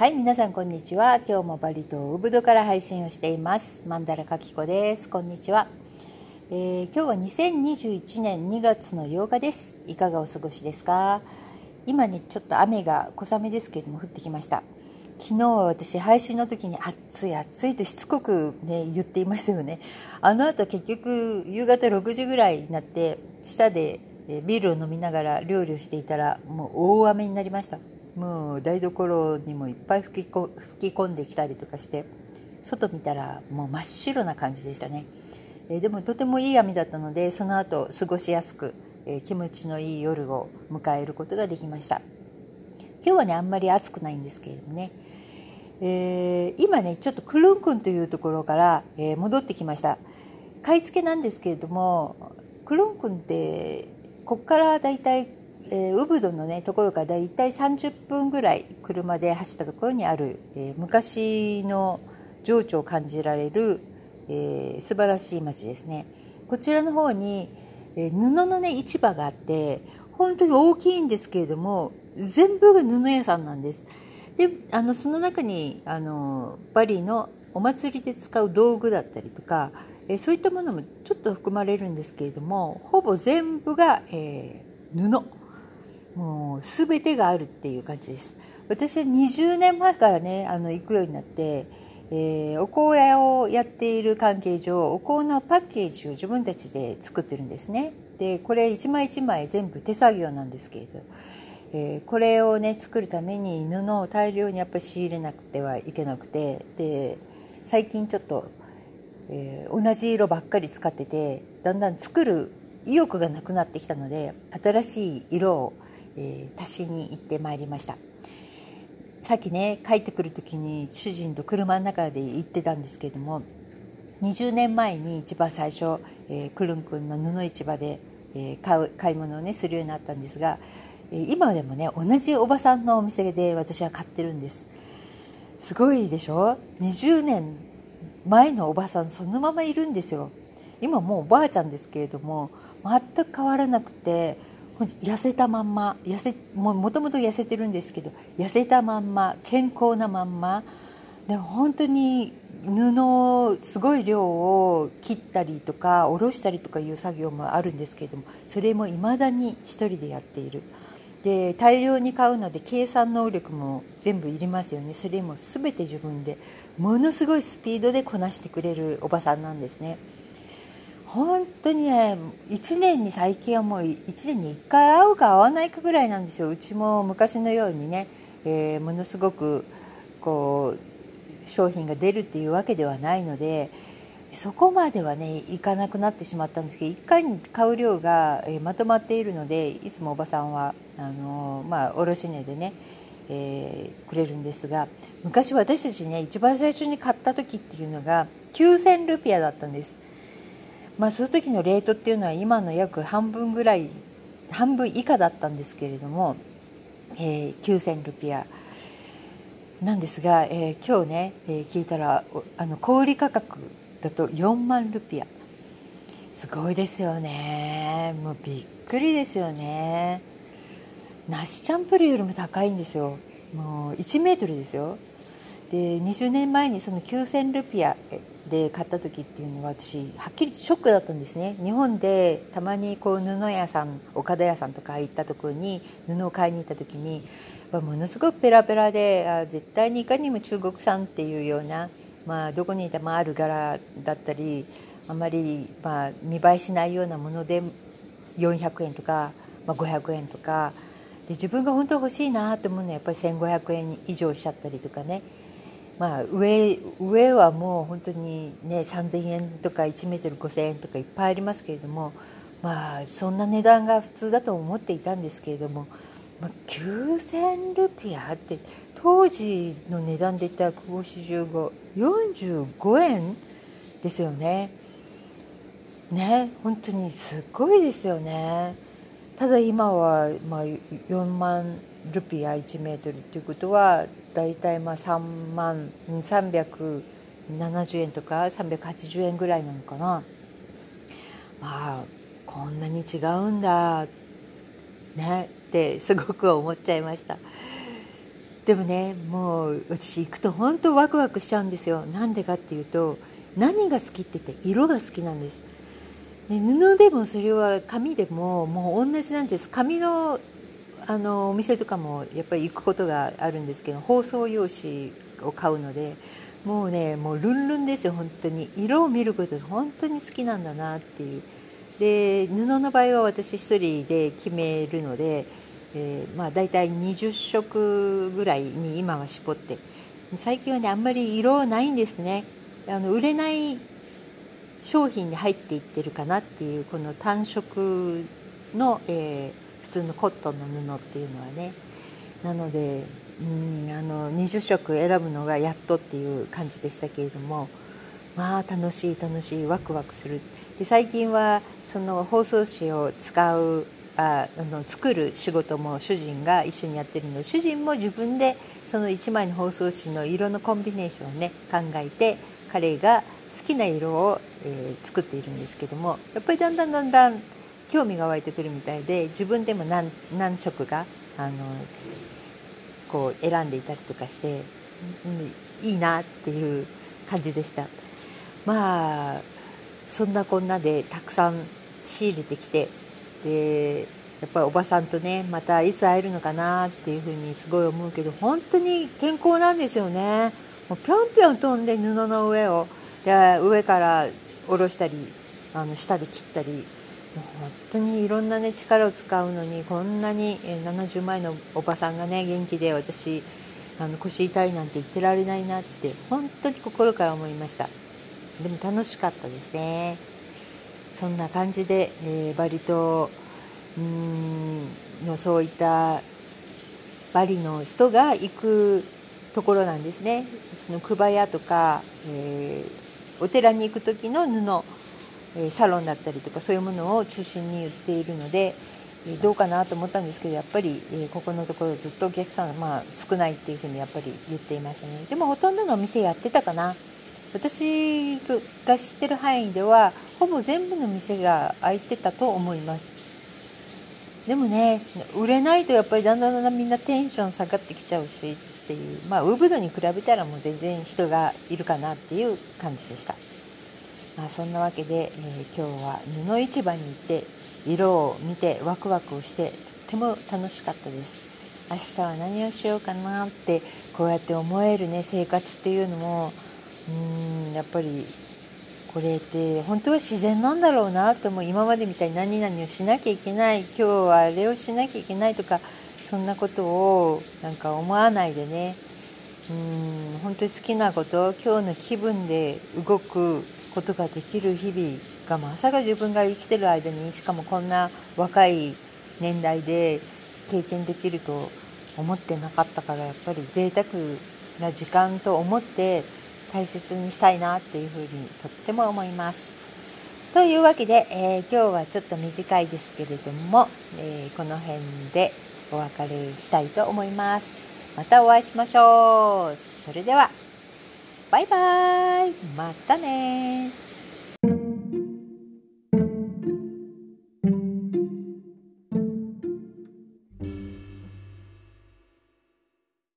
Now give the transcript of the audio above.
はい皆さんこんにちは。今日もバリ島ウブドから配信をしています。マンダラカキコです。こんにちは、えー、今日は2021年2月の8日です。いかがお過ごしですか？今ねちょっと雨が小雨ですけれども降ってきました。昨日は私配信の時に暑い暑いとしつこくね言っていましたよね。あの後結局夕方6時ぐらいになって下でビールを飲みながら料理をしていたらもう大雨になりました。もう台所にもいっぱい吹き吹き込んできたりとかして外見たらもう真っ白な感じでしたね、えー、でもとてもいい雨だったのでその後過ごしやすく、えー、気持ちのいい夜を迎えることができました。今日はねあんまり暑くないんですけれどもね、えー、今ねちょっとクルンクンというところから、え戻ってきました。買い付けなんですけれどもクルンクンってここからだいたいえー、ウブドの、ね、ところからだいたい30分ぐらい車で走ったところにある、えー、昔の情緒を感じられる、えー、素晴らしい町ですね。こちらの方に、えー、布の、ね、市場があって本当に大きいんですけれども全部が布屋さんなんです。であのその中にあのバリのお祭りで使う道具だったりとか、えー、そういったものもちょっと含まれるんですけれどもほぼ全部が、えー、布。もう全てがあるっていう感じです。私は20年前からねあの行くようになって、えー、お香屋をやっている関係上お香のパッケージを自分たちで作ってるんですね。でこれ一枚一枚全部手作業なんですけれど、えー、これをね作るために布を大量にやっぱ仕入れなくてはいけなくてで最近ちょっと、えー、同じ色ばっかり使っててだんだん作る意欲がなくなってきたので新しい色をえー、足しに行ってまいりました。さっきね帰ってくる時に主人と車の中で行ってたんですけれども20年前に一番最初、えー、クルン君の布市場で、えー、買う買い物をねするようになったんですが、えー、今でもね同じおばさんのお店で私は買ってるんです。すごいでしょ？20年前のおばさんそのままいるんですよ。今もうおばあちゃんですけれども全く変わらなくて痩せたまんま痩せもともと痩せてるんですけど痩せたまんま健康なまんまで本当に布すごい量を切ったりとか下ろしたりとかいう作業もあるんですけどもそれもいまだに一人でやっているで大量に買うので計算能力も全部いりますよねそれも全て自分でものすごいスピードでこなしてくれるおばさんなんですね。本当にね1年に最近はもう1年に1回会うか会わないかぐらいなんですようちも昔のようにね、えー、ものすごくこう商品が出るっていうわけではないのでそこまではねいかなくなってしまったんですけど1回に買う量が、え、まとまっているのでいつもおばさんはあのー、まあ、卸値でね、え、くれるんですが昔私たちね一番最初に買った時っていうのが9,000ルピアだったんです。まあ、その時のレートっていうのは今の約半分ぐらい半分以下だったんですけれども、えー、9000ルピア。なんですが、えー、今日ね、えー、聞いたらあの小売価格だと4万ルピア。すごいですよね。もうびっくりですよね。梨チャンプルよりも高いんですよ。もう1メートルですよ。で20年前にその9000ルピアで買った時っていうのは私はっきりショックだったんですね。日本でたまにこう布屋さん岡田屋さんとか行ったところに布を買いに行った時にものすごくペラペラであ絶対にいかにも中国産っていうような、まあ、どこにいてもある柄だったりあまり、まあ、見栄えしないようなもので400円とか、ま、500円とかで自分が本当欲しいなと思うのはやっぱり1500円以上しちゃったりとかね。まあ上上はもう本当にね3,000円とか1メートル5,000円とかいっぱいありますけれどもまあそんな値段が普通だと思っていたんですけれども、まあ、9,000ルピアって当時の値段で言ったら久保市十五45円ですよね。ね本当にすごいですよね。ただ今はまあ4万ルピア1メートルっていうことは大体まあ3万370円とか380円ぐらいなのかな。まあこんなに違うんだねってすごく思っちゃいました。でもねもう私行くと本当ワクワクしちゃうんですよ。なんでかっていうと何が好きって言って色が好きなんです。で布でもそれは紙でももう同じなんです。紙のあのお店とかもやっぱり行くことがあるんですけど包装用紙を買うのでもうねもうルンルンですよ本当に。色を見ることが本当に好きなんだなっていう。で布の場合は私一人で決めるので、えー、まあ大体20色ぐらいに今は絞って。最近はねあんまり色ないんですね。あの売れない商品に入っていってるかなっていうこの単色の、えー、通のコットンの布っていうのはね。なのでうんあの20色選ぶのがやっとっていう感じでしたけれども。まあ楽しい楽しいワクワクする。で最近はその包装紙を使うああの作る仕事も主人が一緒にやってるので主人も自分でその1枚の包装紙の色のコンビネーションをね考えて彼が好きな色を、えー、作っているんですけどもやっぱりだんだんだんだん興味が湧いてくるみたいで自分でも何何色があのこう選んでいたりとかして、うん、いいなっていう感じでした。まあそんなこんなでたくさん仕入れてきてでやっぱりおばさんとねまたいつ会えるのかなっていうふうにすごい思うけど本当に健康なんですよね。もうぴょんぴょん飛んで布の上をで上から下ろしたりあの下で切ったり本当にいろんなね力を使うのにこんなに70前のおばさんがね元気で私あの腰痛いなんて言ってられないなって本当に心から思いました。でも楽しかったですね。そんな感じで、えー、バリ島うんのそういったバリの人が行くところなんですね。その熊屋とか、えー、お寺に行く時の布、サロンだったりとかそういうものを中心に売っているので、どうかなと思ったんですけどやっぱり、ここのところずっとお客さん、まあ、少ないっていうふうにやっぱり言っていましたね。でもほとんどのお店やってたかな。私が知ってる範囲ではほぼ全部の店が開いてたと思います。でもね売れないとやっぱりだんだんだんだんみんなテンション下がってきちゃうしっていうまあウーブドに比べたらもう全然人がいるかなっていう感じでした、まあ、そんなわけで、えー、今日は布市場に行って色を見てワクワクをしてとっても楽しかったです。明日は何をしようかなってこうやって思えるね生活っていうのもうんやっぱりこれって本当は自然なんだろうなとも今までみたいに何々をしなきゃいけない今日はあれをしなきゃいけないとかそんなことをなんか思わないでね。うん本当に好きなこと今日の気分で動くことができる日々がまさか自分が生きてる間にしかもこんな若い年代で経験できると思ってなかったからやっぱり贅沢な時間と思って大切にしたいなっていうふうにとっても思います。というわけで、えー、今日はちょっと短いですけれども、えー、この辺でお別れしたいと思います。またお会いしましょう。それでは、バイバイ。またね